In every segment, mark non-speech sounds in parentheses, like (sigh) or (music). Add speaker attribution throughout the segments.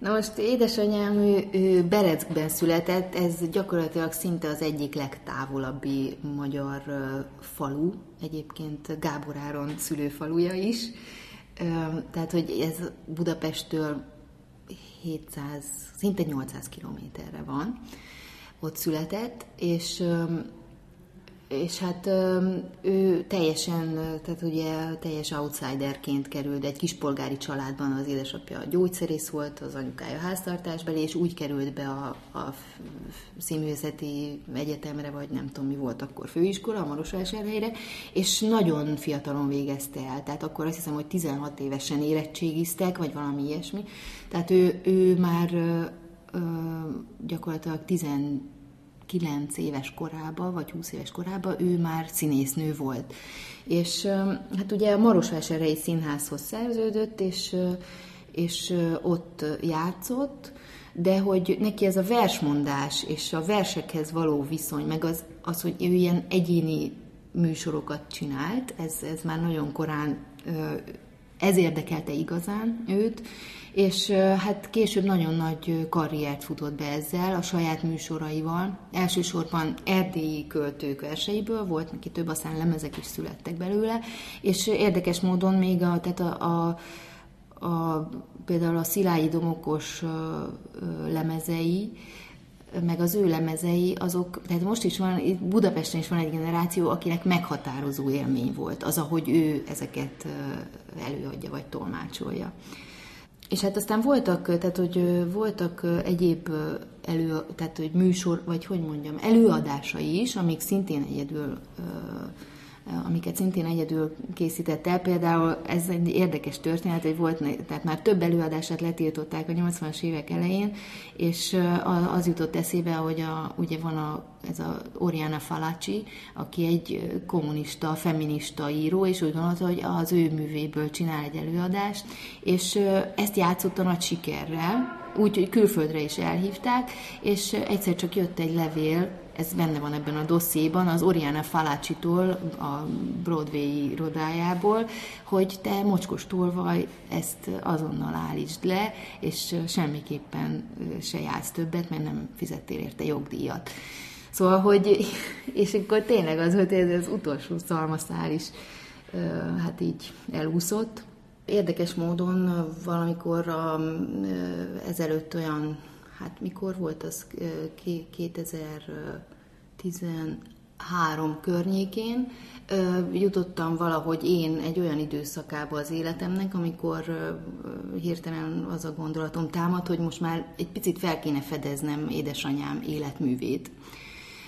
Speaker 1: Na most édesanyám, ő, ő Bereckben született, ez gyakorlatilag szinte az egyik legtávolabbi magyar falu, egyébként Gábor Áron szülőfaluja is. Tehát, hogy ez Budapesttől 700, szinte 800 kilométerre van. Ott született, és és hát ő teljesen, tehát ugye teljes outsiderként került, egy kispolgári családban az édesapja gyógyszerész volt, az anyukája háztartásbeli, és úgy került be a, a színművészeti egyetemre, vagy nem tudom mi volt akkor főiskola, a Marosvásárhelyre, és nagyon fiatalon végezte el, tehát akkor azt hiszem, hogy 16 évesen érettségiztek, vagy valami ilyesmi, tehát ő, ő már ö, gyakorlatilag 10 9 éves korában, vagy 20 éves korában ő már színésznő volt. És hát ugye a Marosvásárhelyi Színházhoz szerződött, és, és ott játszott, de hogy neki ez a versmondás és a versekhez való viszony, meg az, az hogy ő ilyen egyéni műsorokat csinált, ez, ez már nagyon korán ez érdekelte igazán őt, és hát később nagyon nagy karriert futott be ezzel, a saját műsoraival. Elsősorban erdélyi költők verseiből volt, neki több, aztán lemezek is születtek belőle, és érdekes módon még a, tehát a, a a, például a Szilái Domokos lemezei, meg az ő lemezei, azok, tehát most is van, Budapesten is van egy generáció, akinek meghatározó élmény volt az, ahogy ő ezeket előadja, vagy tolmácsolja. És hát aztán voltak, tehát hogy voltak egyéb elő, tehát hogy műsor, vagy hogy mondjam, előadásai is, amik szintén egyedül amiket szintén egyedül készített el. Például ez egy érdekes történet, hogy volt, tehát már több előadását letiltották a 80-as évek elején, és az jutott eszébe, hogy a, ugye van a, ez a Oriana Falacci, aki egy kommunista, feminista író, és úgy gondolta, hogy az ő művéből csinál egy előadást, és ezt játszotta nagy sikerrel, úgy, hogy külföldre is elhívták, és egyszer csak jött egy levél ez benne van ebben a dossziéban, az Oriana Falácsitól, a Broadway rodájából, hogy te mocskos tolvaj, ezt azonnal állítsd le, és semmiképpen se játsz többet, mert nem fizettél érte jogdíjat. Szóval, hogy, (laughs) és akkor tényleg az hogy ez az utolsó szalmaszál is hát így elúszott. Érdekes módon valamikor a, ezelőtt olyan hát mikor volt az 2013 környékén, jutottam valahogy én egy olyan időszakába az életemnek, amikor hirtelen az a gondolatom támad, hogy most már egy picit fel kéne fedeznem édesanyám életművét.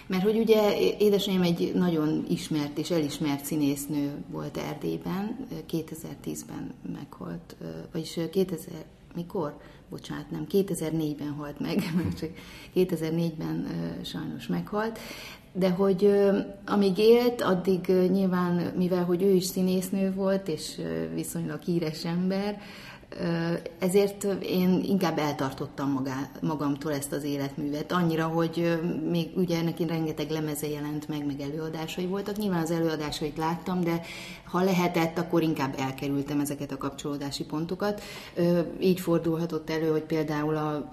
Speaker 1: Mert hogy ugye édesanyám egy nagyon ismert és elismert színésznő volt Erdélyben, 2010-ben meghalt, vagyis 2000, mikor? Bocsánat, nem, 2004-ben halt meg, (laughs) csak 2004-ben sajnos meghalt, de hogy amíg élt, addig nyilván, mivel hogy ő is színésznő volt, és viszonylag híres ember, ezért én inkább eltartottam magá, magamtól ezt az életművet. Annyira, hogy még ugye neki rengeteg lemeze jelent meg, meg előadásai voltak. Nyilván az előadásait láttam, de ha lehetett, akkor inkább elkerültem ezeket a kapcsolódási pontokat. Így fordulhatott elő, hogy például a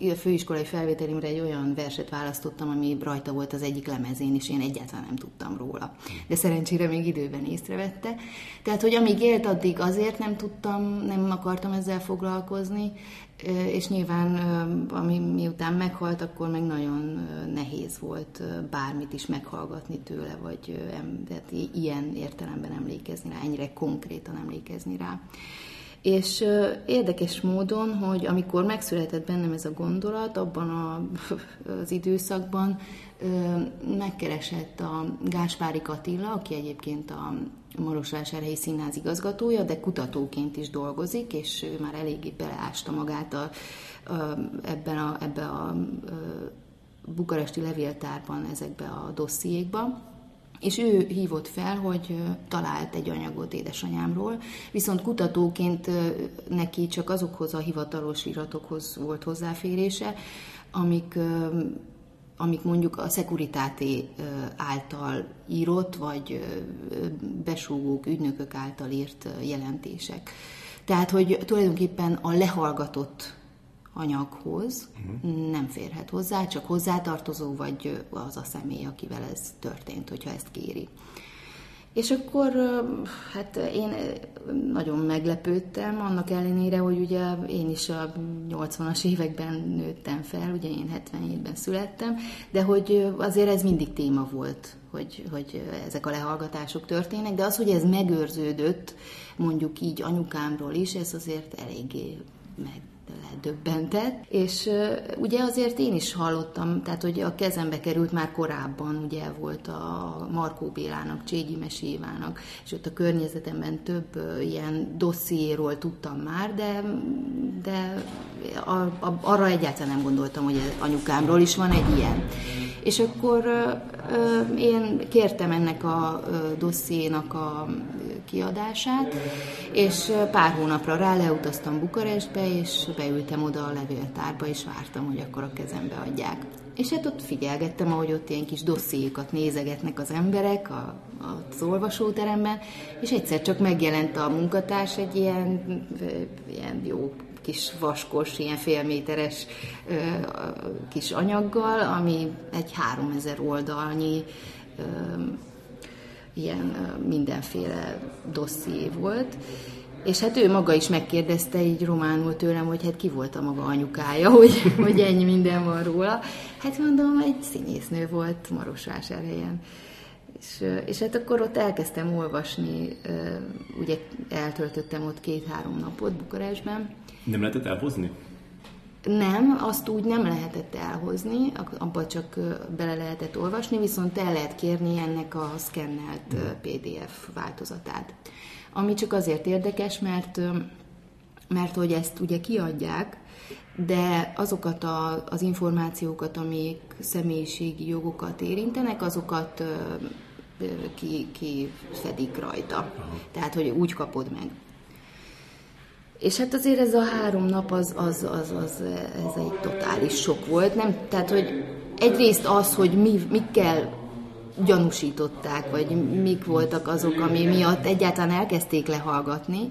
Speaker 1: a főiskolai felvételimre egy olyan verset választottam, ami rajta volt az egyik lemezén, és én egyáltalán nem tudtam róla. De szerencsére még időben észrevette. Tehát, hogy amíg élt, addig azért nem tudtam, nem akartam ezzel foglalkozni, és nyilván ami miután meghalt, akkor meg nagyon nehéz volt bármit is meghallgatni tőle, vagy tehát ilyen értelemben emlékezni rá, ennyire konkrétan emlékezni rá. És érdekes módon, hogy amikor megszületett bennem ez a gondolat, abban a, (laughs) az időszakban megkeresett a Gáspári Katilla, aki egyébként a Marosvásárhelyi Színház igazgatója, de kutatóként is dolgozik, és ő már eléggé beleásta magát a, a, ebben a, ebbe a, a bukaresti levéltárban, ezekbe a dossziékba. És ő hívott fel, hogy talált egy anyagot édesanyámról, viszont kutatóként neki csak azokhoz a hivatalos iratokhoz volt hozzáférése, amik amik mondjuk a szekuritáté által írott, vagy besúgók, ügynökök által írt jelentések. Tehát, hogy tulajdonképpen a lehallgatott anyaghoz uh-huh. nem férhet hozzá, csak hozzátartozó vagy az a személy, akivel ez történt, hogyha ezt kéri. És akkor hát én nagyon meglepődtem, annak ellenére, hogy ugye én is a 80-as években nőttem fel, ugye én 77-ben születtem, de hogy azért ez mindig téma volt, hogy, hogy ezek a lehallgatások történnek, de az, hogy ez megőrződött, mondjuk így anyukámról is, ez azért eléggé meg ledöbbentett, és ugye azért én is hallottam, tehát hogy a kezembe került már korábban, ugye volt a Markó Bélának, Cségyi Mesévának, és ott a környezetemben több ilyen dossziéról tudtam már, de, de arra egyáltalán nem gondoltam, hogy anyukámról is van egy ilyen. És akkor én kértem ennek a dossziénak a kiadását, és pár hónapra rá leutaztam Bukarestbe, és beültem oda a levéltárba, és vártam, hogy akkor a kezembe adják. És hát ott figyelgettem, ahogy ott ilyen kis dossziékat nézegetnek az emberek a, az olvasóteremben, és egyszer csak megjelent a munkatárs egy ilyen, ilyen jó kis vaskos, ilyen félméteres kis anyaggal, ami egy 3000 oldalnyi ilyen mindenféle dosszié volt, és hát ő maga is megkérdezte így románul tőlem, hogy hát ki volt a maga anyukája, (laughs) hogy, hogy ennyi minden van róla. Hát mondom, egy színésznő volt Marosvás elején. És, és hát akkor ott elkezdtem olvasni, ugye eltöltöttem ott két-három napot Bukarestben.
Speaker 2: Nem lehetett elhozni?
Speaker 1: Nem, azt úgy nem lehetett elhozni, abban csak bele lehetett olvasni, viszont el lehet kérni ennek a szkennelt PDF változatát. Ami csak azért érdekes, mert, mert hogy ezt ugye kiadják, de azokat a, az információkat, amik személyiségi jogokat érintenek, azokat ki, ki fedik rajta. Tehát, hogy úgy kapod meg. És hát azért ez a három nap az, az, az, az ez egy totális sok volt. Nem, tehát, hogy egyrészt az, hogy mi, mikkel gyanúsították, vagy mik voltak azok, ami miatt egyáltalán elkezdték lehallgatni,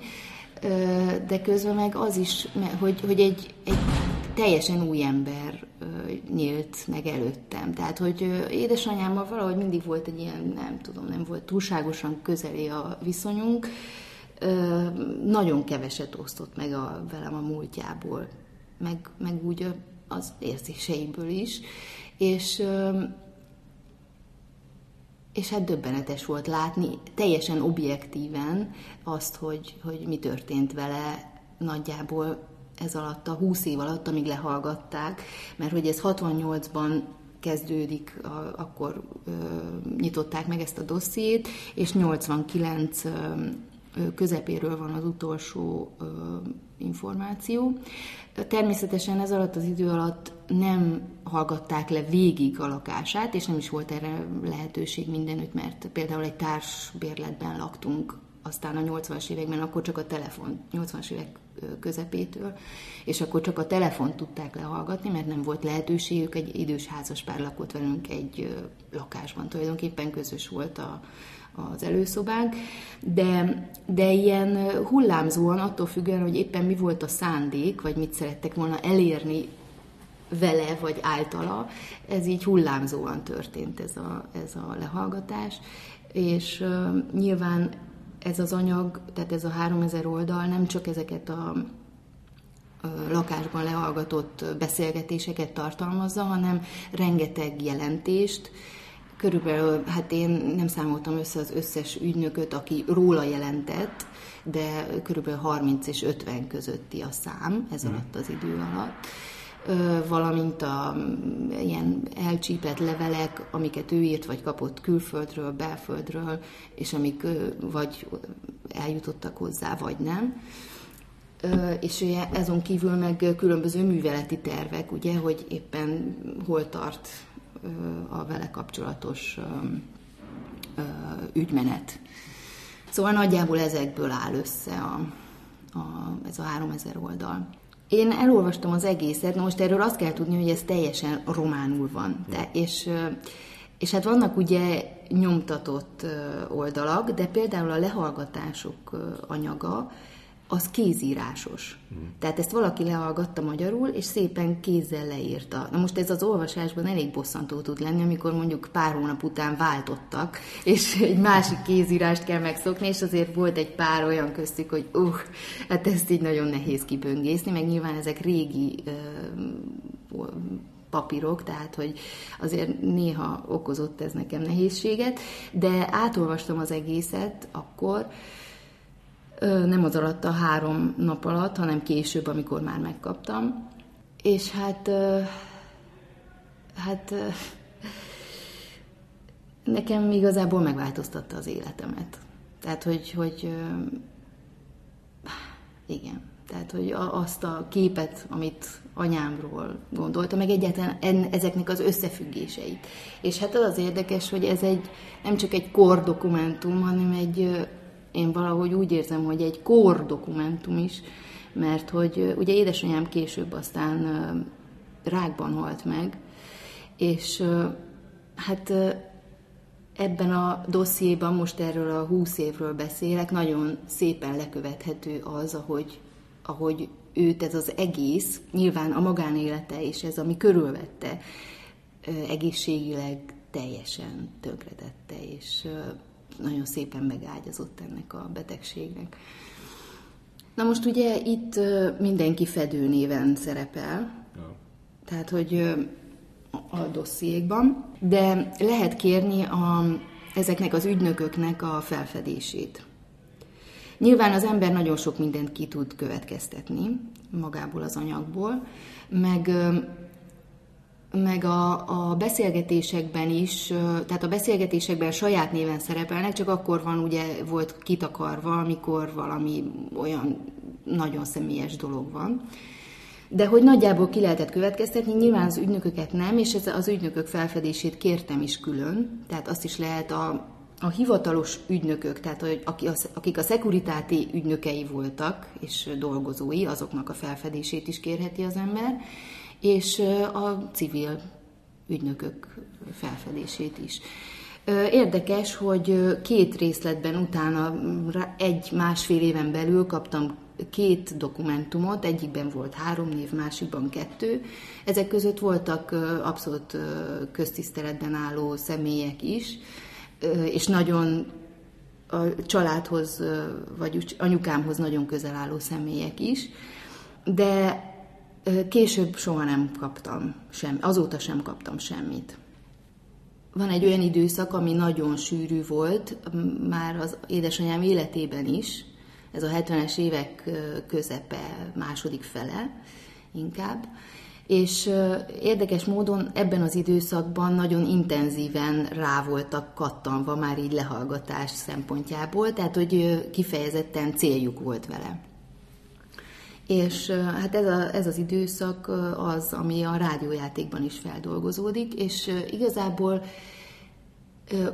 Speaker 1: de közben meg az is, hogy, hogy egy, egy teljesen új ember nyílt meg előttem. Tehát, hogy édesanyámmal valahogy mindig volt egy ilyen, nem tudom, nem volt túlságosan közeli a viszonyunk, nagyon keveset osztott meg a, velem a múltjából, meg, meg úgy az érzéseiből is, és és hát döbbenetes volt látni teljesen objektíven azt, hogy, hogy mi történt vele nagyjából ez alatt a 20 év alatt, amíg lehallgatták, mert hogy ez 68-ban kezdődik, a, akkor ö, nyitották meg ezt a dossziét, és 89 ö, közepéről van az utolsó ö, információ. Természetesen ez alatt az idő alatt nem hallgatták le végig a lakását, és nem is volt erre lehetőség mindenütt, mert például egy társbérletben laktunk, aztán a 80-as években akkor csak a telefon, 80-as évek közepétől, és akkor csak a telefont tudták lehallgatni, mert nem volt lehetőségük, egy idős házaspár lakott velünk egy lakásban, tulajdonképpen közös volt a, az előszobánk, de, de ilyen hullámzóan attól függően, hogy éppen mi volt a szándék, vagy mit szerettek volna elérni vele, vagy általa, ez így hullámzóan történt ez a, ez a lehallgatás, és uh, nyilván ez az anyag, tehát ez a 3000 oldal nem csak ezeket a lakásban lehallgatott beszélgetéseket tartalmazza, hanem rengeteg jelentést, Körülbelül, hát én nem számoltam össze az összes ügynököt, aki róla jelentett, de körülbelül 30 és 50 közötti a szám ez mhm. alatt az idő alatt valamint a ilyen elcsípett levelek, amiket ő írt, vagy kapott külföldről, belföldről, és amik vagy eljutottak hozzá, vagy nem. És ezon kívül meg különböző műveleti tervek, ugye, hogy éppen hol tart a vele kapcsolatos ügymenet. Szóval nagyjából ezekből áll össze a, a, ez a 3000 oldal. Én elolvastam az egészet, most erről azt kell tudni, hogy ez teljesen románul van. De, és, és hát vannak ugye nyomtatott oldalak, de például a lehallgatások anyaga az kézírásos. Mm. Tehát ezt valaki lehallgatta magyarul, és szépen kézzel leírta. Na most ez az olvasásban elég bosszantó tud lenni, amikor mondjuk pár hónap után váltottak, és egy másik kézírást kell megszokni, és azért volt egy pár olyan köztük, hogy uh, hát ezt így nagyon nehéz kiböngészni, meg nyilván ezek régi uh, papírok, tehát hogy azért néha okozott ez nekem nehézséget, de átolvastam az egészet akkor, nem az alatt a három nap alatt, hanem később, amikor már megkaptam. És hát, hát nekem igazából megváltoztatta az életemet. Tehát, hogy, hogy igen, tehát, hogy azt a képet, amit anyámról gondolta, meg egyáltalán ezeknek az összefüggéseit. És hát az az érdekes, hogy ez egy nem csak egy kor dokumentum, hanem egy én valahogy úgy érzem, hogy egy kor dokumentum is, mert hogy ugye édesanyám később aztán rákban halt meg, és hát ebben a dossziéban most erről a húsz évről beszélek, nagyon szépen lekövethető az, ahogy, ahogy őt ez az egész, nyilván a magánélete és ez, ami körülvette, egészségileg teljesen tönkretette, és nagyon szépen megágyazott ennek a betegségnek. Na most ugye itt mindenki Fedő néven szerepel, ja. tehát hogy a dossziékban, de lehet kérni a, ezeknek az ügynököknek a felfedését. Nyilván az ember nagyon sok mindent ki tud következtetni magából az anyagból, meg meg a, a beszélgetésekben is, tehát a beszélgetésekben saját néven szerepelnek, csak akkor van ugye volt kitakarva, amikor valami olyan nagyon személyes dolog van. De hogy nagyjából ki lehetett következtetni, nyilván az ügynököket nem, és ez az ügynökök felfedését kértem is külön, tehát azt is lehet a, a hivatalos ügynökök, tehát akik a szekuritáti ügynökei voltak, és dolgozói, azoknak a felfedését is kérheti az ember, és a civil ügynökök felfedését is. Érdekes, hogy két részletben utána egy-másfél éven belül kaptam két dokumentumot, egyikben volt három név, másikban kettő. Ezek között voltak abszolút köztiszteletben álló személyek is, és nagyon a családhoz, vagy anyukámhoz nagyon közel álló személyek is, de Később soha nem kaptam sem, azóta sem kaptam semmit. Van egy olyan időszak, ami nagyon sűrű volt, már az édesanyám életében is, ez a 70-es évek közepe, második fele inkább, és érdekes módon ebben az időszakban nagyon intenzíven rá voltak kattanva már így lehallgatás szempontjából, tehát hogy kifejezetten céljuk volt vele. És hát ez, a, ez az időszak az, ami a rádiójátékban is feldolgozódik, és igazából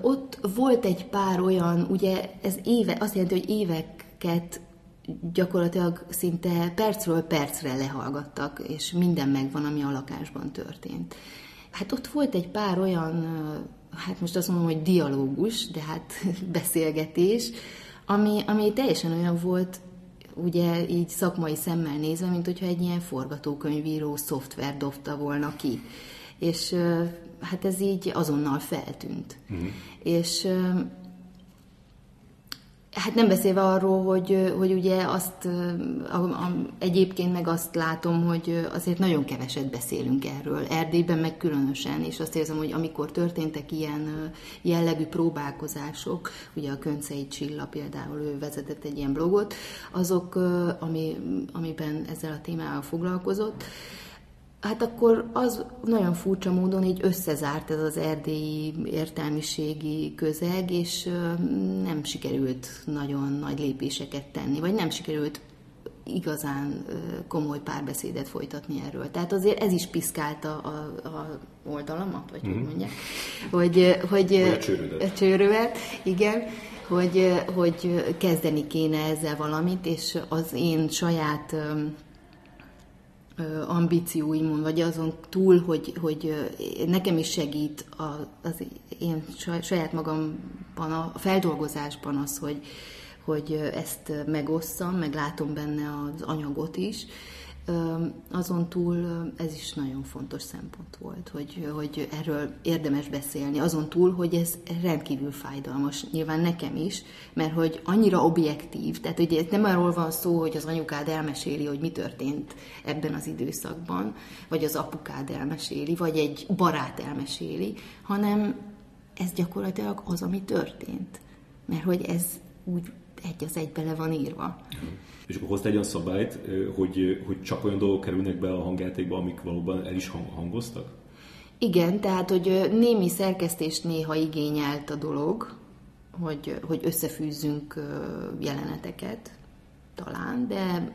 Speaker 1: ott volt egy pár olyan, ugye ez éve, azt jelenti, hogy éveket gyakorlatilag szinte percről percre lehallgattak, és minden megvan, ami a lakásban történt. Hát ott volt egy pár olyan, hát most azt mondom, hogy dialógus, de hát (laughs) beszélgetés, ami, ami teljesen olyan volt, ugye így szakmai szemmel nézve, mint hogyha egy ilyen forgatókönyvíró szoftver dobta volna ki. És hát ez így azonnal feltűnt. Mm. És Hát nem beszélve arról, hogy, hogy ugye azt a, a, egyébként meg azt látom, hogy azért nagyon keveset beszélünk erről. Erdélyben meg különösen, és azt érzem, hogy amikor történtek ilyen jellegű próbálkozások, ugye a Köncei Csilla például ő vezetett egy ilyen blogot, azok, ami, amiben ezzel a témával foglalkozott, Hát akkor az nagyon furcsa módon így összezárt ez az erdélyi értelmiségi közeg, és nem sikerült nagyon nagy lépéseket tenni, vagy nem sikerült igazán komoly párbeszédet folytatni erről. Tehát azért ez is piszkálta a, a oldalamat, vagy mm. hogy mhm. mondják, hogy, hogy
Speaker 2: a
Speaker 1: csőrövet, igen, hogy, hogy kezdeni kéne ezzel valamit, és az én saját ambícióimon, vagy azon túl, hogy, hogy nekem is segít az én saját magamban a feldolgozásban az, hogy, hogy ezt megosszam, meg látom benne az anyagot is. Azon túl ez is nagyon fontos szempont volt, hogy, hogy erről érdemes beszélni. Azon túl, hogy ez rendkívül fájdalmas, nyilván nekem is, mert hogy annyira objektív, tehát ugye nem arról van szó, hogy az anyukád elmeséli, hogy mi történt ebben az időszakban, vagy az apukád elmeséli, vagy egy barát elmeséli, hanem ez gyakorlatilag az, ami történt. Mert hogy ez úgy egy az egybe le van írva.
Speaker 2: És akkor hoztál egy olyan szabályt, hogy, hogy csak olyan dolgok kerülnek be a hangjátékba, amik valóban el is hangoztak?
Speaker 1: Igen, tehát, hogy némi szerkesztést néha igényelt a dolog, hogy, hogy összefűzzünk jeleneteket, talán, de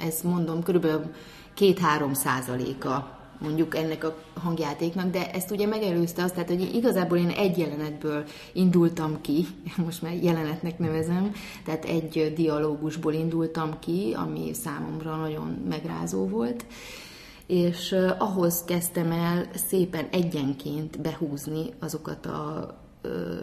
Speaker 1: ez mondom, körülbelül két-három százaléka mondjuk ennek a hangjátéknak, de ezt ugye megelőzte azt, tehát hogy igazából én egy jelenetből indultam ki, (laughs) most már jelenetnek nevezem, tehát egy dialógusból indultam ki, ami számomra nagyon megrázó volt, és ahhoz kezdtem el szépen egyenként behúzni azokat a ö,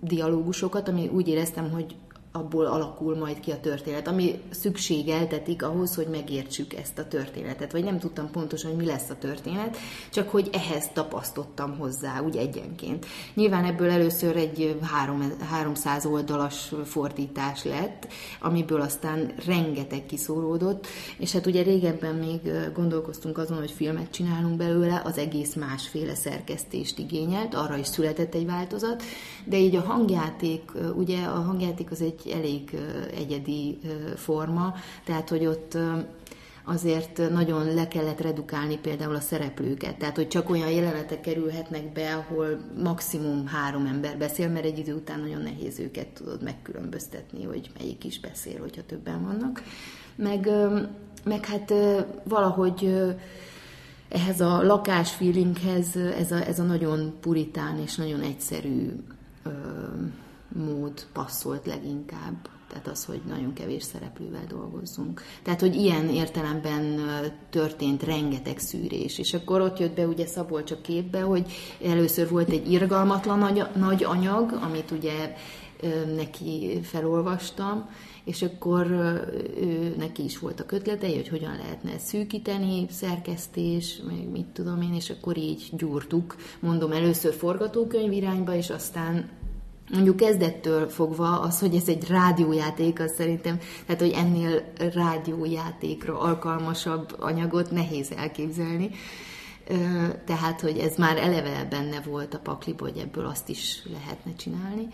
Speaker 1: dialógusokat, ami úgy éreztem, hogy abból alakul majd ki a történet, ami szükségeltetik ahhoz, hogy megértsük ezt a történetet. Vagy nem tudtam pontosan, hogy mi lesz a történet, csak hogy ehhez tapasztottam hozzá, úgy egyenként. Nyilván ebből először egy három, 300 oldalas fordítás lett, amiből aztán rengeteg kiszóródott, és hát ugye régebben még gondolkoztunk azon, hogy filmet csinálunk belőle, az egész másféle szerkesztést igényelt, arra is született egy változat, de így a hangjáték, ugye a hangjáték az egy elég egyedi forma, tehát hogy ott azért nagyon le kellett redukálni például a szereplőket. Tehát, hogy csak olyan jelenetek kerülhetnek be, ahol maximum három ember beszél, mert egy idő után nagyon nehéz őket tudod megkülönböztetni, hogy melyik is beszél, hogyha többen vannak. Meg, meg hát valahogy ehhez a lakás feelinghez ez a, ez a nagyon puritán és nagyon egyszerű mód passzolt leginkább. Tehát az, hogy nagyon kevés szereplővel dolgozzunk. Tehát, hogy ilyen értelemben történt rengeteg szűrés. És akkor ott jött be ugye Szabolcs a képbe, hogy először volt egy irgalmatlan nagy, anyag, amit ugye neki felolvastam, és akkor ő, neki is volt a kötletei, hogy hogyan lehetne szűkíteni, szerkesztés, meg mit tudom én, és akkor így gyúrtuk, mondom, először forgatókönyv irányba, és aztán mondjuk kezdettől fogva az, hogy ez egy rádiójáték, az szerintem, tehát hogy ennél rádiójátékra alkalmasabb anyagot nehéz elképzelni. Tehát, hogy ez már eleve benne volt a pakliba, hogy ebből azt is lehetne csinálni.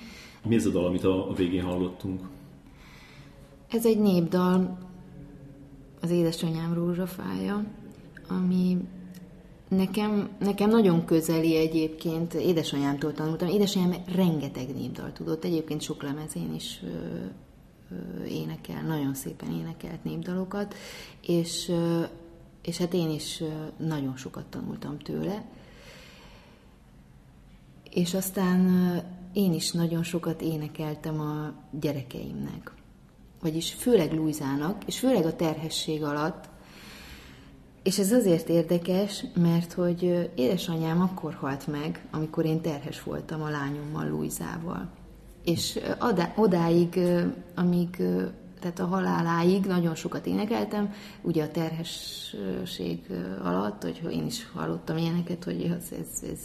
Speaker 2: Mi ez a dal, amit a végén hallottunk?
Speaker 1: Ez egy népdal, az édesanyám rózsafája, ami Nekem, nekem nagyon közeli egyébként, édesanyámtól tanultam. Édesanyám rengeteg népdal tudott, egyébként sok lemezén is ö, ö, énekel, nagyon szépen énekelt népdalokat, és, ö, és hát én is nagyon sokat tanultam tőle. És aztán én is nagyon sokat énekeltem a gyerekeimnek. Vagyis főleg Luizának, és főleg a terhesség alatt, és ez azért érdekes, mert hogy édesanyám akkor halt meg, amikor én terhes voltam a lányommal, Luizával. És odáig, amíg, tehát a haláláig nagyon sokat énekeltem, ugye a terhesség alatt, hogy én is hallottam ilyeneket, hogy ez, ez, ez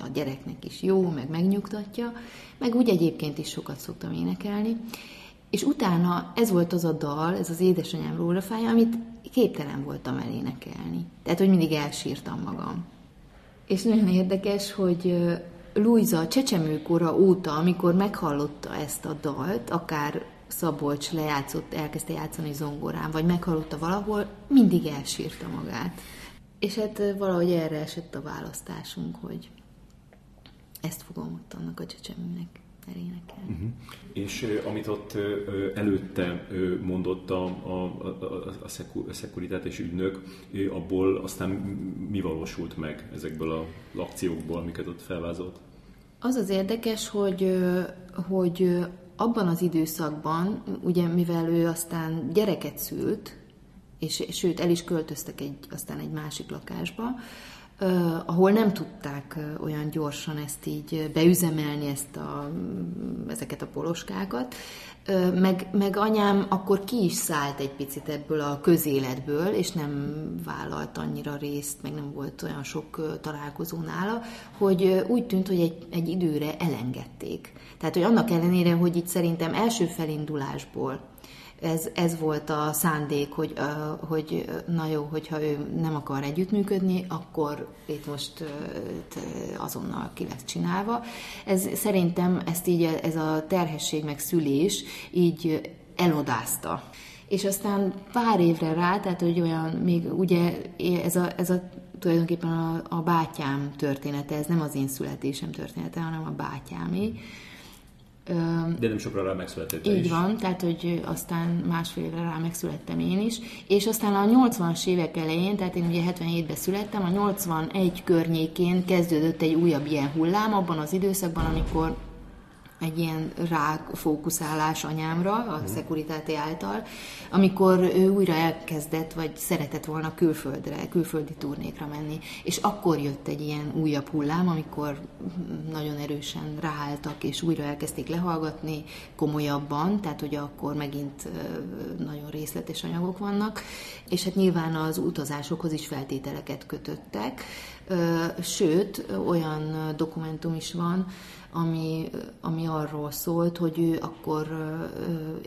Speaker 1: a gyereknek is jó, meg megnyugtatja, meg úgy egyébként is sokat szoktam énekelni. És utána ez volt az a dal, ez az édesanyám rólafája, amit képtelen voltam elénekelni. Tehát, hogy mindig elsírtam magam. És nagyon érdekes, hogy Luisa csecsemőkora óta, amikor meghallotta ezt a dalt, akár Szabolcs lejátszott, elkezdte játszani zongorán, vagy meghallotta valahol, mindig elsírta magát. És hát valahogy erre esett a választásunk, hogy ezt fogom ott annak a csecsemőnek elénekelni. Uh-huh.
Speaker 2: És uh, amit ott uh, előtte uh, mondott a, a, a, a, szeku, a ügynök, uh, abból aztán mi valósult meg ezekből az akciókból, amiket ott felvázolt?
Speaker 1: Az az érdekes, hogy, hogy abban az időszakban, ugye mivel ő aztán gyereket szült, és sőt el is költöztek egy, aztán egy másik lakásba, ahol nem tudták olyan gyorsan ezt így beüzemelni, ezt a, ezeket a poloskákat, meg, meg anyám akkor ki is szállt egy picit ebből a közéletből, és nem vállalt annyira részt, meg nem volt olyan sok találkozó nála, hogy úgy tűnt, hogy egy, egy időre elengedték. Tehát, hogy annak ellenére, hogy itt szerintem első felindulásból ez, ez volt a szándék, hogy, uh, hogy na jó, hogyha ő nem akar együttműködni, akkor itt most azonnal ki lesz csinálva. Ez szerintem ezt így, ez a terhesség meg szülés így elodázta. És aztán pár évre rá, tehát hogy olyan, még ugye ez a, ez a tulajdonképpen a, a bátyám története, ez nem az én születésem története, hanem a bátyámé.
Speaker 2: De nem sokra rá megszületett
Speaker 1: Így
Speaker 2: is.
Speaker 1: van, tehát hogy aztán másfél évre rá megszülettem én is, és aztán a 80-as évek elején, tehát én ugye 77-ben születtem, a 81 környékén kezdődött egy újabb ilyen hullám, abban az időszakban, amikor egy ilyen ráfókuszálás anyámra, a mm. Securitate által, amikor ő újra elkezdett, vagy szeretett volna külföldre, külföldi turnékra menni. És akkor jött egy ilyen újabb hullám, amikor nagyon erősen ráálltak, és újra elkezdték lehallgatni komolyabban, tehát hogy akkor megint nagyon részletes anyagok vannak, és hát nyilván az utazásokhoz is feltételeket kötöttek, sőt, olyan dokumentum is van, ami, ami arról szólt, hogy ő akkor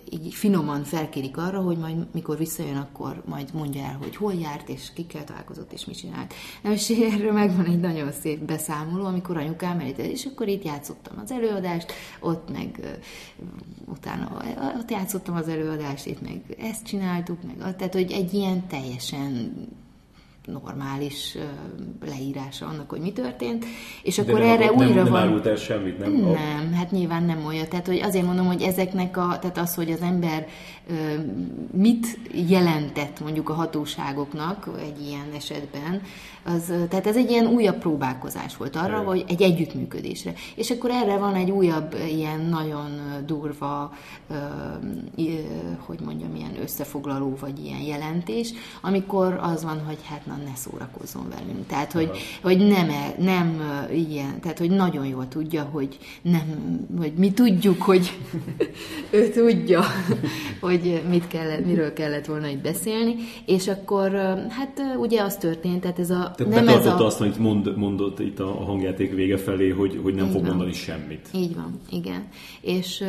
Speaker 1: így finoman felkérik arra, hogy majd mikor visszajön, akkor majd mondja el, hogy hol járt, és kikkel találkozott, és mit csinált. Na, és (laughs) erről megvan egy nagyon szép beszámoló, amikor anyukám elített, és akkor itt játszottam az előadást, ott meg utána ott játszottam az előadást, itt meg ezt csináltuk, meg tehát, hogy egy ilyen teljesen normális leírása annak, hogy mi történt, és De akkor nem, erre
Speaker 2: nem,
Speaker 1: újra
Speaker 2: nem,
Speaker 1: van...
Speaker 2: Nem semmit, nem?
Speaker 1: Nem, hát nyilván nem olyan. Tehát hogy azért mondom, hogy ezeknek a, tehát az, hogy az ember mit jelentett mondjuk a hatóságoknak egy ilyen esetben, az, tehát ez egy ilyen újabb próbálkozás volt arra, hogy egy együttműködésre. És akkor erre van egy újabb ilyen nagyon durva, hogy mondjam, ilyen összefoglaló, vagy ilyen jelentés, amikor az van, hogy hát na ne szórakozzon velünk. Tehát, hogy, hogy nem, e, nem ilyen, tehát, hogy nagyon jól tudja, hogy nem, hogy mi tudjuk, hogy ő tudja, hogy mit kellett, miről kellett volna itt beszélni, és akkor hát ugye az történt, tehát ez a
Speaker 2: tehát nem ez a... azt, amit mond, mondott itt a hangjáték vége felé, hogy, hogy nem Így fog van. mondani semmit.
Speaker 1: Így van, igen. És,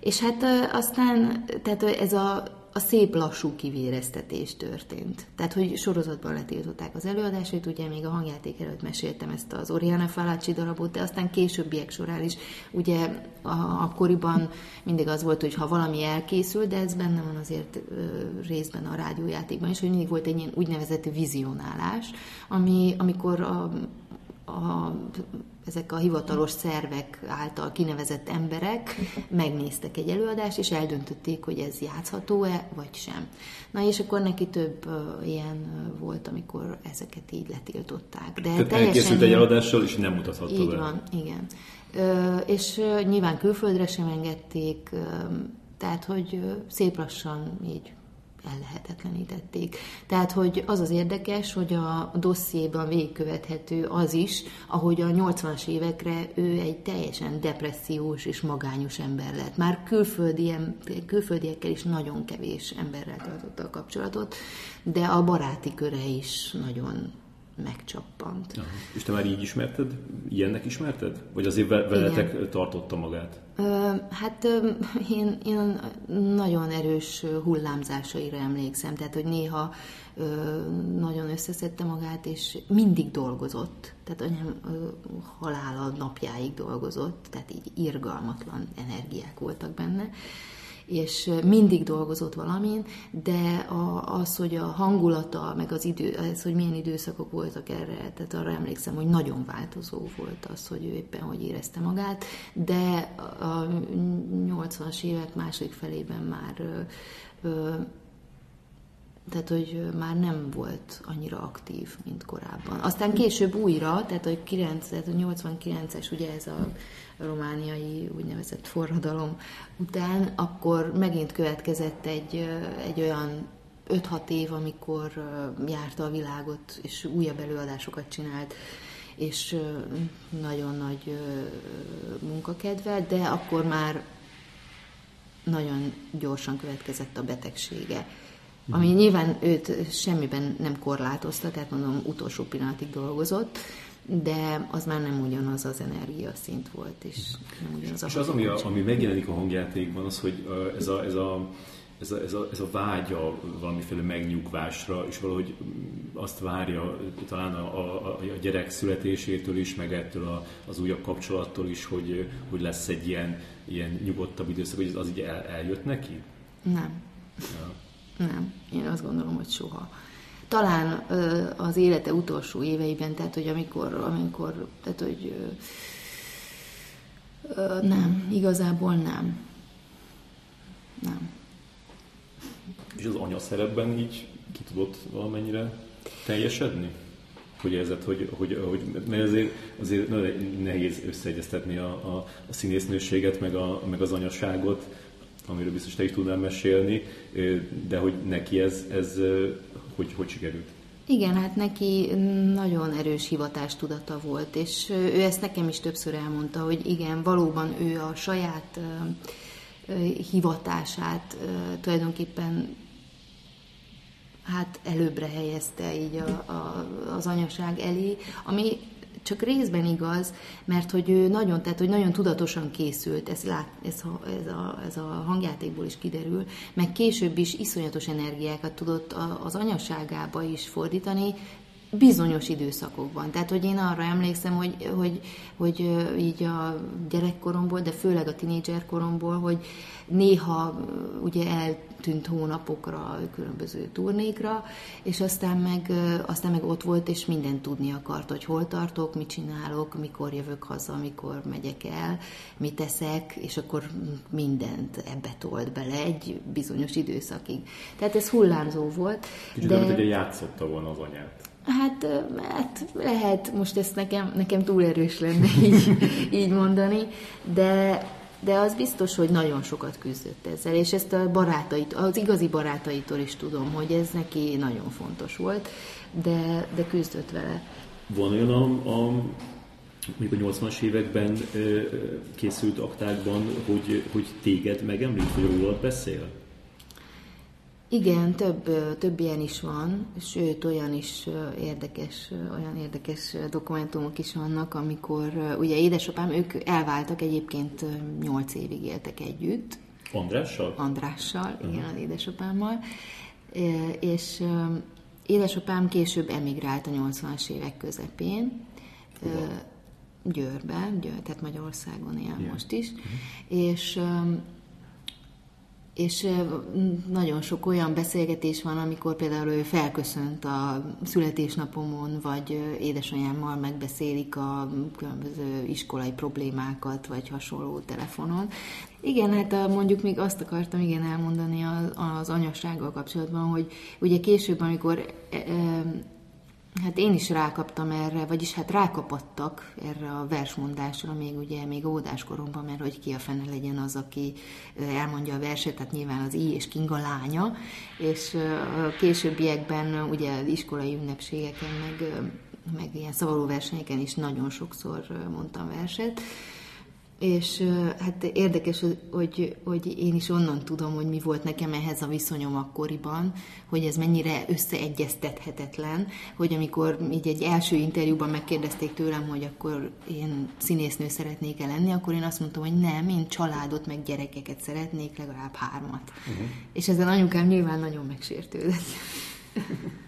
Speaker 1: és hát aztán, tehát ez a szép lassú kivéreztetés történt. Tehát, hogy sorozatban letiltották az előadásait, ugye még a hangjáték előtt meséltem ezt az Oriana Falácsi darabot, de aztán későbbiek során is, ugye a, akkoriban mindig az volt, hogy ha valami elkészül, de ez benne van azért ö, részben a rádiójátékban is, hogy mindig volt egy ilyen úgynevezett vizionálás, ami, amikor a, a ezek a hivatalos szervek által kinevezett emberek megnéztek egy előadást, és eldöntötték, hogy ez játszható-e, vagy sem. Na és akkor neki több uh, ilyen volt, amikor ezeket így letiltották.
Speaker 2: De Tehát teljesen... elkészült egy előadással, és nem mutatható
Speaker 1: Így be. van, igen. Uh, és uh, nyilván külföldre sem engedték, uh, tehát, hogy szép lassan így ellehetetlenítették. Tehát, hogy az az érdekes, hogy a dossziéban végigkövethető az is, ahogy a 80-as évekre ő egy teljesen depressziós és magányos ember lett. Már külföldi, külföldiekkel is nagyon kevés emberrel tartotta a kapcsolatot, de a baráti köre is nagyon megcsappant.
Speaker 2: Aha. És te már így ismerted? Ilyennek ismerted? Vagy azért veletek Igen. tartotta magát?
Speaker 1: Ö, hát ö, én, én nagyon erős hullámzásaira emlékszem, tehát hogy néha ö, nagyon összeszedte magát, és mindig dolgozott. Tehát anyám ö, halála napjáig dolgozott, tehát így irgalmatlan energiák voltak benne. Ö, és mindig dolgozott valamin, de a, az, hogy a hangulata, meg az idő, az, hogy milyen időszakok voltak erre, tehát arra emlékszem, hogy nagyon változó volt az, hogy ő éppen hogy érezte magát, de a 80-as évek második felében már tehát hogy már nem volt annyira aktív, mint korábban. Aztán később újra, tehát hogy 9, tehát 89-es ugye ez a romániai úgynevezett forradalom után, akkor megint következett egy, egy olyan 5-6 év, amikor járta a világot, és újabb előadásokat csinált, és nagyon nagy munkakedve, de akkor már nagyon gyorsan következett a betegsége. Ami mhm. nyilván őt semmiben nem korlátozta, tehát mondom, utolsó pillanatig dolgozott, de az már nem ugyanaz az energiaszint volt, és nem ugyanaz
Speaker 2: a És az, ami, a, ami megjelenik a hangjátékban, az, hogy ez a, ez a ez a, ez, a, ez a vágya valamiféle megnyugvásra, és valahogy azt várja talán a, a, a gyerek születésétől is, meg ettől a, az újabb kapcsolattól is, hogy, hogy lesz egy ilyen, ilyen nyugodtabb időszak, hogy az így el, eljött neki?
Speaker 1: Nem. Ja. Nem. Én azt gondolom, hogy soha. Talán az élete utolsó éveiben, tehát hogy amikor, amikor tehát hogy nem, igazából nem. Nem.
Speaker 2: És az anya szerepben így ki tudott valamennyire teljesedni? Hogy érzed, hogy, hogy, hogy mert azért, azért nehéz összeegyeztetni a, a, a színésznőséget, meg, a, meg az anyaságot, amiről biztos te is tudnál mesélni, de hogy neki ez, ez hogy, hogy sikerült?
Speaker 1: Igen, hát neki nagyon erős hivatástudata volt, és ő ezt nekem is többször elmondta, hogy igen, valóban ő a saját hivatását tulajdonképpen hát előbbre helyezte így a, a, az anyaság elé, ami csak részben igaz, mert hogy ő nagyon, tehát hogy nagyon tudatosan készült, ez, lát, ez, ez, a, ez a hangjátékból is kiderül, meg később is iszonyatos energiákat tudott az anyaságába is fordítani, bizonyos időszakokban. Tehát, hogy én arra emlékszem, hogy, hogy, hogy így a gyerekkoromból, de főleg a tinédzserkoromból, hogy néha ugye eltűnt hónapokra, különböző turnékra, és aztán meg, aztán meg ott volt, és mindent tudni akart, hogy hol tartok, mit csinálok, mikor jövök haza, mikor megyek el, mit teszek, és akkor mindent ebbe tolt bele egy bizonyos időszakig. Tehát ez hullámzó volt.
Speaker 2: Kicsit de... hogy játszotta volna az anyát.
Speaker 1: Hát, hát lehet, most ezt nekem, nekem túl erős lenne (laughs) így, így mondani, de, de az biztos, hogy nagyon sokat küzdött ezzel, és ezt a barátait, az igazi barátaitól is tudom, hogy ez neki nagyon fontos volt, de, de küzdött vele.
Speaker 2: Van olyan a, a mondjuk a 80-as években készült aktákban, hogy, hogy téged megemlít, hogy rólad beszél?
Speaker 1: Igen, több, több ilyen is van, sőt olyan is érdekes, olyan érdekes dokumentumok is vannak, amikor ugye édesapám, ők elváltak egyébként 8 évig éltek együtt.
Speaker 2: Andrással?
Speaker 1: Andrással, uh-huh. igen, az édesapámmal. És édesapám később emigrált a 80-as évek közepén. Uh-huh. Győrbe, Győr, tehát Magyarországon él yeah. most is. Uh-huh. És és nagyon sok olyan beszélgetés van, amikor például ő felköszönt a születésnapomon, vagy édesanyámmal megbeszélik a különböző iskolai problémákat, vagy hasonló telefonon. Igen, hát mondjuk még azt akartam igen elmondani az, az anyasággal kapcsolatban, hogy ugye később, amikor Hát én is rákaptam erre, vagyis hát rákapattak erre a versmondásra, még ugye még óvodáskoromban, mert hogy ki a fene legyen az, aki elmondja a verset, tehát nyilván az I és Kinga lánya, és a későbbiekben ugye az iskolai ünnepségeken, meg, meg ilyen szavaló versenyeken is nagyon sokszor mondtam verset, és hát érdekes, hogy, hogy én is onnan tudom, hogy mi volt nekem ehhez a viszonyom akkoriban, hogy ez mennyire összeegyeztethetetlen, hogy amikor így egy első interjúban megkérdezték tőlem, hogy akkor én színésznő szeretnék-e lenni, akkor én azt mondtam, hogy nem, én családot meg gyerekeket szeretnék, legalább hármat. Uh-huh. És ezen anyukám nyilván nagyon megsértődött.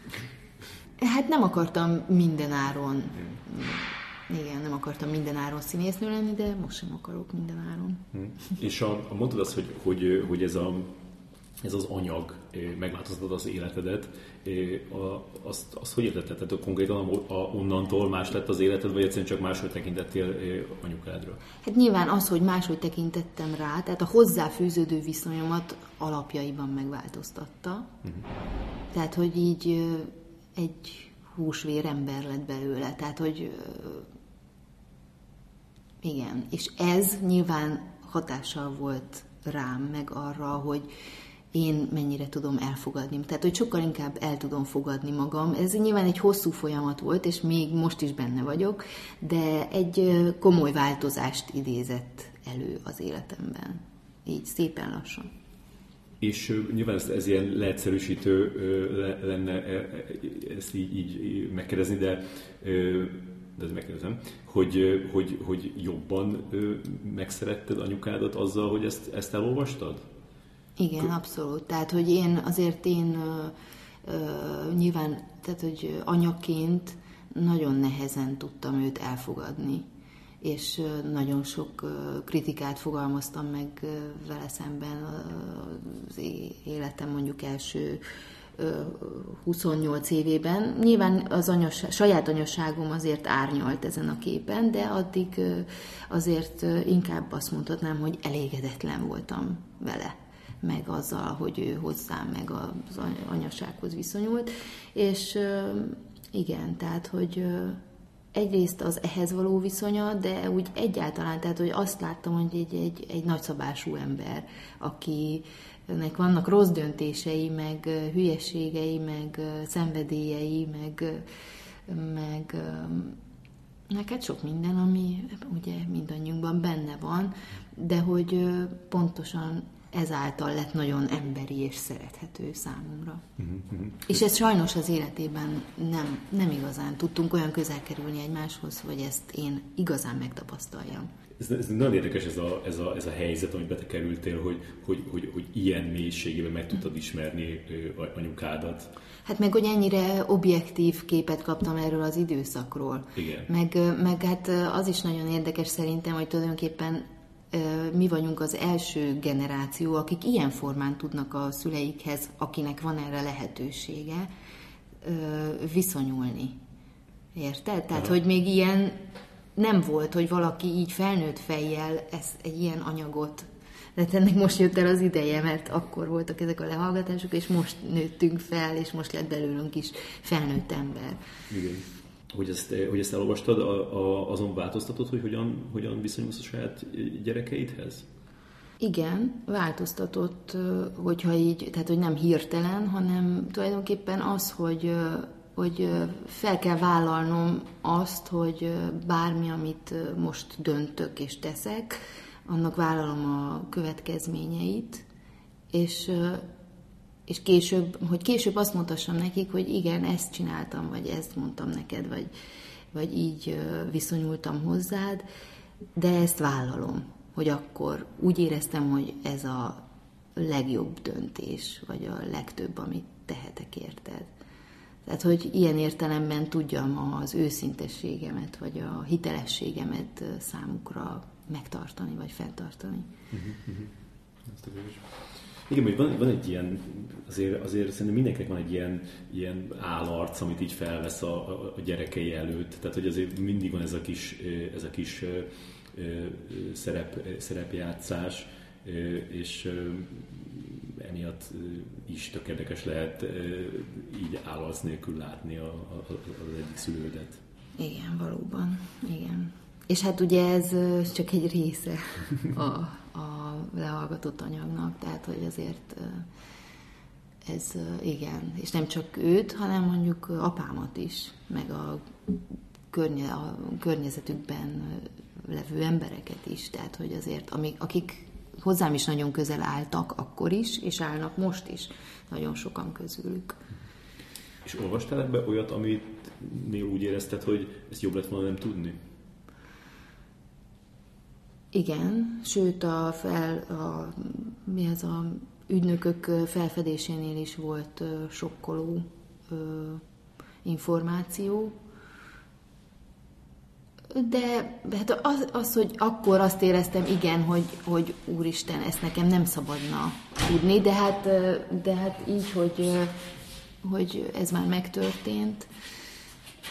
Speaker 1: (laughs) hát nem akartam minden áron uh-huh igen, nem akartam minden áron színésznő lenni, de most sem akarok minden áron.
Speaker 2: Hmm. És a, a mondtad azt, hogy, hogy, hogy ez, a, ez az anyag megváltoztatott az életedet, a, azt, azt hogy értetted? Tehát konkrétan a, a, onnantól más lett az életed, vagy egyszerűen csak máshogy tekintettél anyukádra?
Speaker 1: Hát nyilván az, hogy máshogy tekintettem rá, tehát a hozzáfűződő viszonyomat alapjaiban megváltoztatta. Uh-huh. Tehát, hogy így egy húsvér ember lett belőle. Tehát, hogy igen, és ez nyilván hatással volt rám, meg arra, hogy én mennyire tudom elfogadni. Tehát, hogy sokkal inkább el tudom fogadni magam. Ez nyilván egy hosszú folyamat volt, és még most is benne vagyok, de egy komoly változást idézett elő az életemben. Így szépen lassan.
Speaker 2: És nyilván ez, ez ilyen leegyszerűsítő lenne ezt így, így megkérdezni, de, de ez megkérdezem, hogy, hogy, hogy jobban megszeretted anyukádat azzal, hogy ezt, ezt elolvastad?
Speaker 1: Igen, abszolút. Tehát, hogy én azért én ö, ö, nyilván, tehát, hogy anyaként nagyon nehezen tudtam őt elfogadni, és nagyon sok kritikát fogalmaztam meg vele szemben az életem mondjuk első 28 évében. Nyilván az anyas, saját anyasságom azért árnyalt ezen a képen, de addig azért inkább azt mondhatnám, hogy elégedetlen voltam vele meg azzal, hogy ő hozzám, meg az anyasághoz viszonyult. És igen, tehát, hogy egyrészt az ehhez való viszonya, de úgy egyáltalán, tehát, hogy azt láttam, hogy egy, egy, egy nagyszabású ember, akinek vannak rossz döntései, meg hülyeségei, meg szenvedélyei, meg, meg neked sok minden, ami ugye mindannyiunkban benne van, de hogy pontosan ezáltal lett nagyon emberi és szerethető számomra. Uh-huh. És ez sajnos az életében nem, nem igazán tudtunk olyan közel kerülni egymáshoz, hogy ezt én igazán megtapasztaljam.
Speaker 2: Ez, ez nagyon érdekes ez a, ez, a, ez a helyzet, amiben te kerültél, hogy, hogy, hogy, hogy ilyen mélységében meg tudtad ismerni anyukádat.
Speaker 1: Hát meg, hogy ennyire objektív képet kaptam erről az időszakról.
Speaker 2: Igen.
Speaker 1: Meg, meg hát az is nagyon érdekes szerintem, hogy tulajdonképpen mi vagyunk az első generáció, akik ilyen formán tudnak a szüleikhez, akinek van erre lehetősége, viszonyulni. Érted? Tehát, hogy még ilyen nem volt, hogy valaki így felnőtt fejjel ezt, egy ilyen anyagot de ennek most jött el az ideje, mert akkor voltak ezek a lehallgatások, és most nőttünk fel, és most lett belőlünk is felnőtt ember.
Speaker 2: Igen hogy ezt, hogy ezt elolvastad, a, a, azon változtatod, hogy hogyan, hogyan viszonyulsz a saját gyerekeidhez?
Speaker 1: Igen, változtatott, hogyha így, tehát hogy nem hirtelen, hanem tulajdonképpen az, hogy, hogy fel kell vállalnom azt, hogy bármi, amit most döntök és teszek, annak vállalom a következményeit, és és később, hogy később azt mondhassam nekik, hogy igen, ezt csináltam, vagy ezt mondtam neked, vagy, vagy így viszonyultam hozzád, de ezt vállalom, hogy akkor úgy éreztem, hogy ez a legjobb döntés, vagy a legtöbb, amit tehetek érted. Tehát, hogy ilyen értelemben tudjam az őszintességemet, vagy a hitelességemet számukra megtartani, vagy fenntartani. Uh-huh, uh-huh.
Speaker 2: Ezt igen, hogy van, van egy ilyen, azért, azért szerintem mindenkinek van egy ilyen, ilyen állarc, amit így felvesz a, a, gyerekei előtt. Tehát, hogy azért mindig van ez a kis, ez a kis szerep, szerepjátszás, és emiatt is tök érdekes lehet így állarc nélkül látni a, a, az egyik szülődet.
Speaker 1: Igen, valóban, igen. És hát ugye ez csak egy része a, a lehallgatott anyagnak, tehát hogy azért ez igen, és nem csak őt, hanem mondjuk apámat is, meg a, környe, a környezetükben levő embereket is, tehát hogy azért, amik, akik hozzám is nagyon közel álltak akkor is, és állnak most is, nagyon sokan közülük.
Speaker 2: És olvastál ebbe olyat, amit úgy érezted, hogy ezt jobb lett volna nem tudni?
Speaker 1: Igen, sőt a, fel, a, mi az a ügynökök felfedésénél is volt sokkoló információ. De hát az, az, hogy akkor azt éreztem, igen, hogy, hogy úristen, ezt nekem nem szabadna tudni, de hát, de hát így, hogy, hogy ez már megtörtént,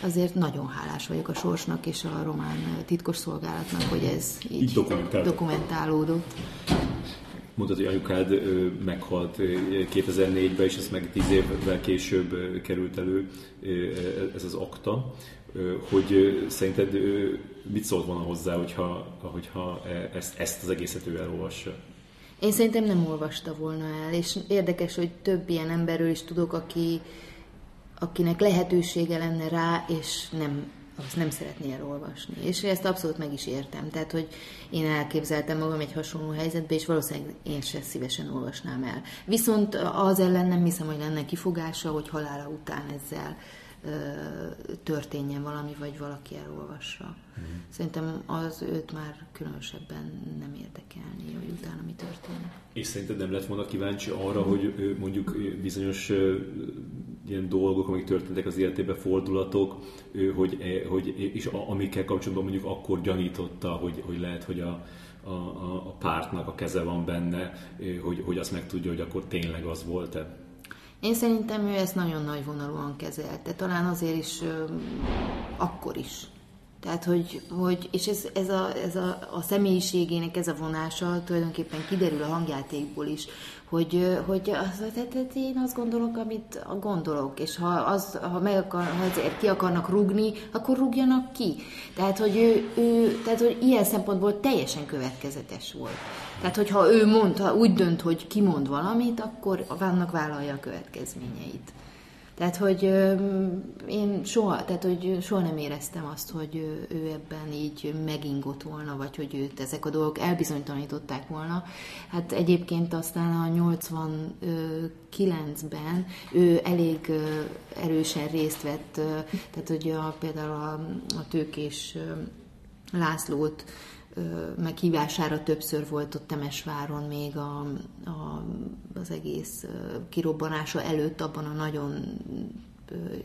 Speaker 1: azért nagyon hálás vagyok a sorsnak és a román titkosszolgálatnak, hogy ez így, így dokumentálódott.
Speaker 2: Mondtad, hogy anyukád meghalt 2004-ben, és ez meg 10 évvel később került elő ez az akta. Hogy szerinted mit szólt volna hozzá, hogyha, hogyha e, ezt, ezt az egészet ő elolvassa?
Speaker 1: Én szerintem nem olvasta volna el, és érdekes, hogy több ilyen emberről is tudok, aki, akinek lehetősége lenne rá, és nem azt nem szeretné elolvasni. És ezt abszolút meg is értem. Tehát, hogy én elképzeltem magam egy hasonló helyzetbe, és valószínűleg én sem szívesen olvasnám el. Viszont az ellen nem hiszem, hogy lenne kifogása, hogy halála után ezzel történjen valami, vagy valaki elolvassa. Mm. Szerintem az őt már különösebben nem érdekelni, hogy utána mi történik.
Speaker 2: És szerinted nem lett volna kíváncsi arra, hogy mondjuk bizonyos ilyen dolgok, amik történtek az életében, fordulatok, hogy, e, hogy és amikkel kapcsolatban mondjuk akkor gyanította, hogy, hogy lehet, hogy a, a, a pártnak a keze van benne, hogy, hogy azt megtudja, hogy akkor tényleg az volt-e?
Speaker 1: Én szerintem ő ezt nagyon nagy vonalúan kezelte, talán azért is ö, akkor is. Tehát, hogy, hogy és ez, ez, a, ez a, a személyiségének ez a vonása tulajdonképpen kiderül a hangjátékból is, hogy, hogy az, tehát én azt gondolok, amit gondolok, és ha, az, ha, meg akar, ha ezért ki akarnak rugni, akkor rúgjanak ki. Tehát, hogy ő, ő, tehát, hogy ilyen szempontból teljesen következetes volt. Tehát, hogyha ő mond, ha úgy dönt, hogy kimond valamit, akkor vannak vállalja a következményeit. Tehát, hogy én soha, tehát, hogy soha nem éreztem azt, hogy ő ebben így megingott volna, vagy hogy őt ezek a dolgok elbizonytalanították volna. Hát egyébként aztán a 89-ben ő elég erősen részt vett, tehát hogy a, például a, a tőkés Lászlót meghívására többször volt ott Temesváron még a, a, az egész kirobbanása előtt, abban a nagyon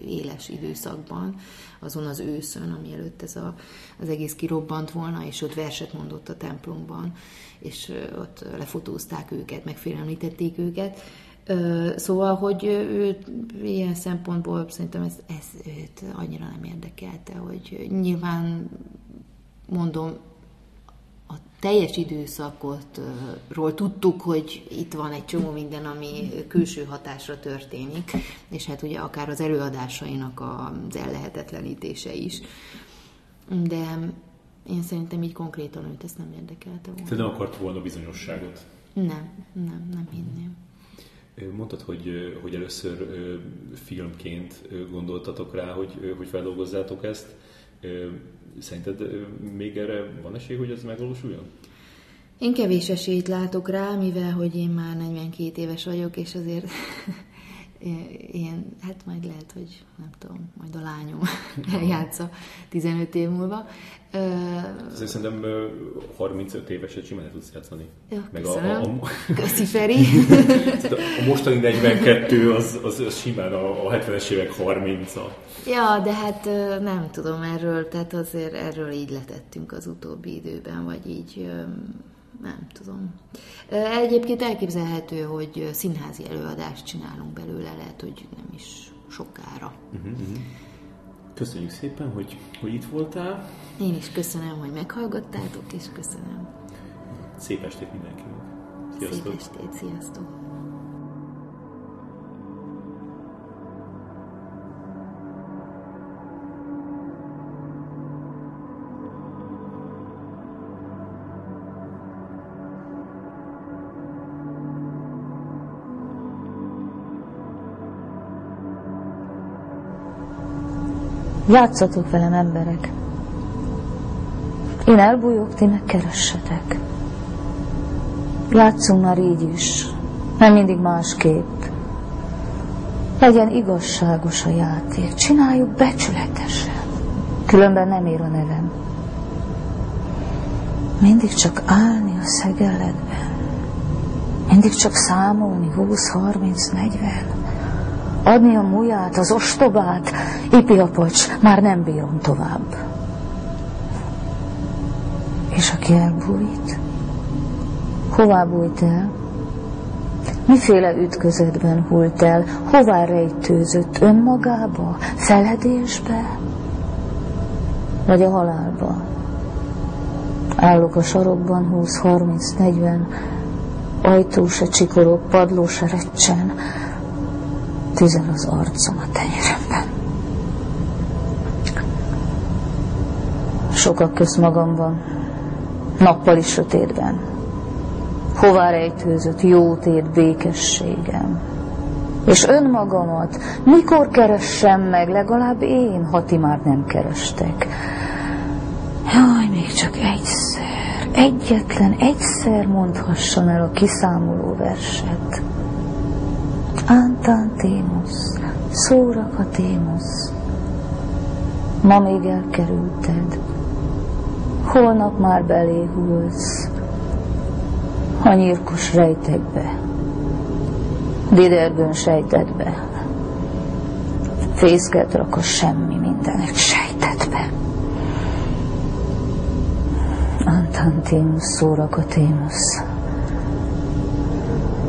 Speaker 1: éles időszakban, azon az őszön, ami előtt ez a, az egész kirobbant volna, és ott verset mondott a templomban, és ott lefotózták őket, megfélemlítették őket. Szóval, hogy ő ilyen szempontból szerintem ez, ez őt annyira nem érdekelte, hogy nyilván mondom, teljes időszakotról tudtuk, hogy itt van egy csomó minden, ami külső hatásra történik, és hát ugye akár az előadásainak az ellehetetlenítése is. De én szerintem így konkrétan őt ezt nem érdekelte volna.
Speaker 2: Te nem akart volna bizonyosságot?
Speaker 1: Nem, nem, nem hinném.
Speaker 2: Mondtad, hogy, hogy először filmként gondoltatok rá, hogy, hogy feldolgozzátok ezt. Szerinted még erre van esély, hogy ez megvalósuljon?
Speaker 1: Én kevés esélyt látok rá, mivel hogy én már 42 éves vagyok, és azért ilyen, hát majd lehet, hogy nem tudom, majd a lányom eljátsza 15 év múlva.
Speaker 2: Azért szerintem 35 éveset simán tudsz játszani.
Speaker 1: Ja, Meg a, a, a, Köszi, Feri. (laughs)
Speaker 2: a mostani 42 az, az, az simán a, a 70-es évek 30-a.
Speaker 1: Ja, de hát nem tudom erről, tehát azért erről így letettünk az utóbbi időben, vagy így nem tudom. Egyébként elképzelhető, hogy színházi előadást csinálunk belőle, lehet, hogy nem is sokára. Uh-huh, uh-huh.
Speaker 2: Köszönjük szépen, hogy, hogy itt voltál.
Speaker 1: Én is köszönöm, hogy meghallgattátok, és köszönöm.
Speaker 2: Szép estét mindenkinek.
Speaker 1: Sziasztok. Szép estét, sziasztok.
Speaker 3: Játszatok velem, emberek. Én elbújok, ti meg keressetek. Játszunk már így is, nem mindig másképp. Legyen igazságos a játék, csináljuk becsületesen. Különben nem ér a nevem. Mindig csak állni a szegelledben. Mindig csak számolni 20, 30, 40 adni a muját, az ostobát, ipiapocs, már nem bírom tovább. És aki elbújt, hová bújt el? Miféle ütközetben hult el, hová rejtőzött önmagába, feledésbe, vagy a halálba? Állok a sarokban 20-30-40, ajtó se csikorog, padló se recsen, tüzel az arcom a tenyeremben. Sokak köz magamban, nappal is sötétben. hová rejtőzött jótét békességem. És önmagamat mikor keressem meg, legalább én, ha ti már nem kerestek. Jaj, még csak egyszer, egyetlen egyszer mondhassam el a kiszámoló verset. Antantémusz, szórakotémusz, ma még elkerülted, holnap már beléhulsz, a nyírkos rejtekbe, diderbőn sejtetbe, fészket rak a semmi mindenek sejtetbe. Antantémus szórakotémus,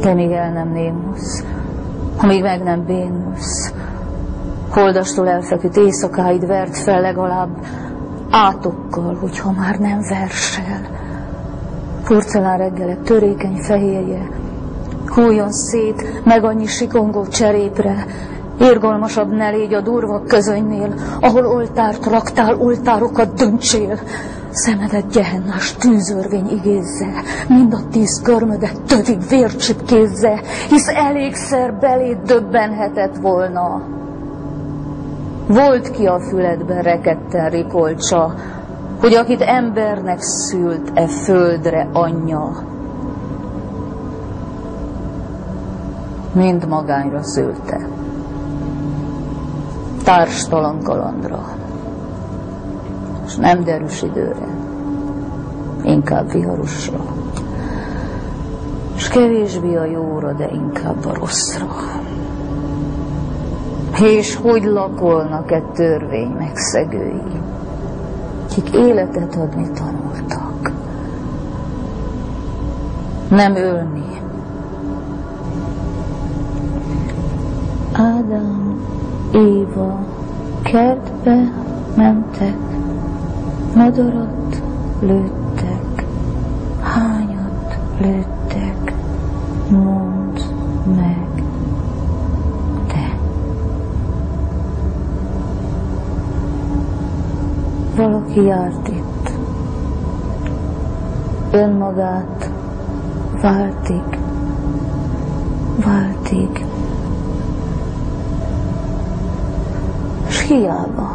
Speaker 3: de míg el nem némusz, amíg meg nem bénulsz, holdastól elfeküdt éjszakáid vert fel legalább átokkal, hogyha már nem versel. Porcelán reggelek törékeny fehérje, hújon szét, meg annyi sikongó cserépre, Érgalmasabb ne légy a durva közönynél, ahol oltárt raktál, oltárokat döntsél. Szemedet gyehennás tűzörvény igézze, mind a tíz körmödet tövig vércsipkézze, hisz elégszer belét döbbenhetett volna. Volt ki a füledben reketten rikolcsa, hogy akit embernek szült e földre anyja, mind magányra szülte. Társtalan kalandra, és nem derűs időre, inkább viharosra, és kevésbé a jóra, de inkább a rosszra. És hogy lakolnak-e törvény megszegői, kik életet adni tanultak. Nem ölni. Ádám, Éva, kertbe mentek, madarat lőttek, hányat lőttek, mondd meg. valaki járt itt. Önmagát váltig, váltig. S hiába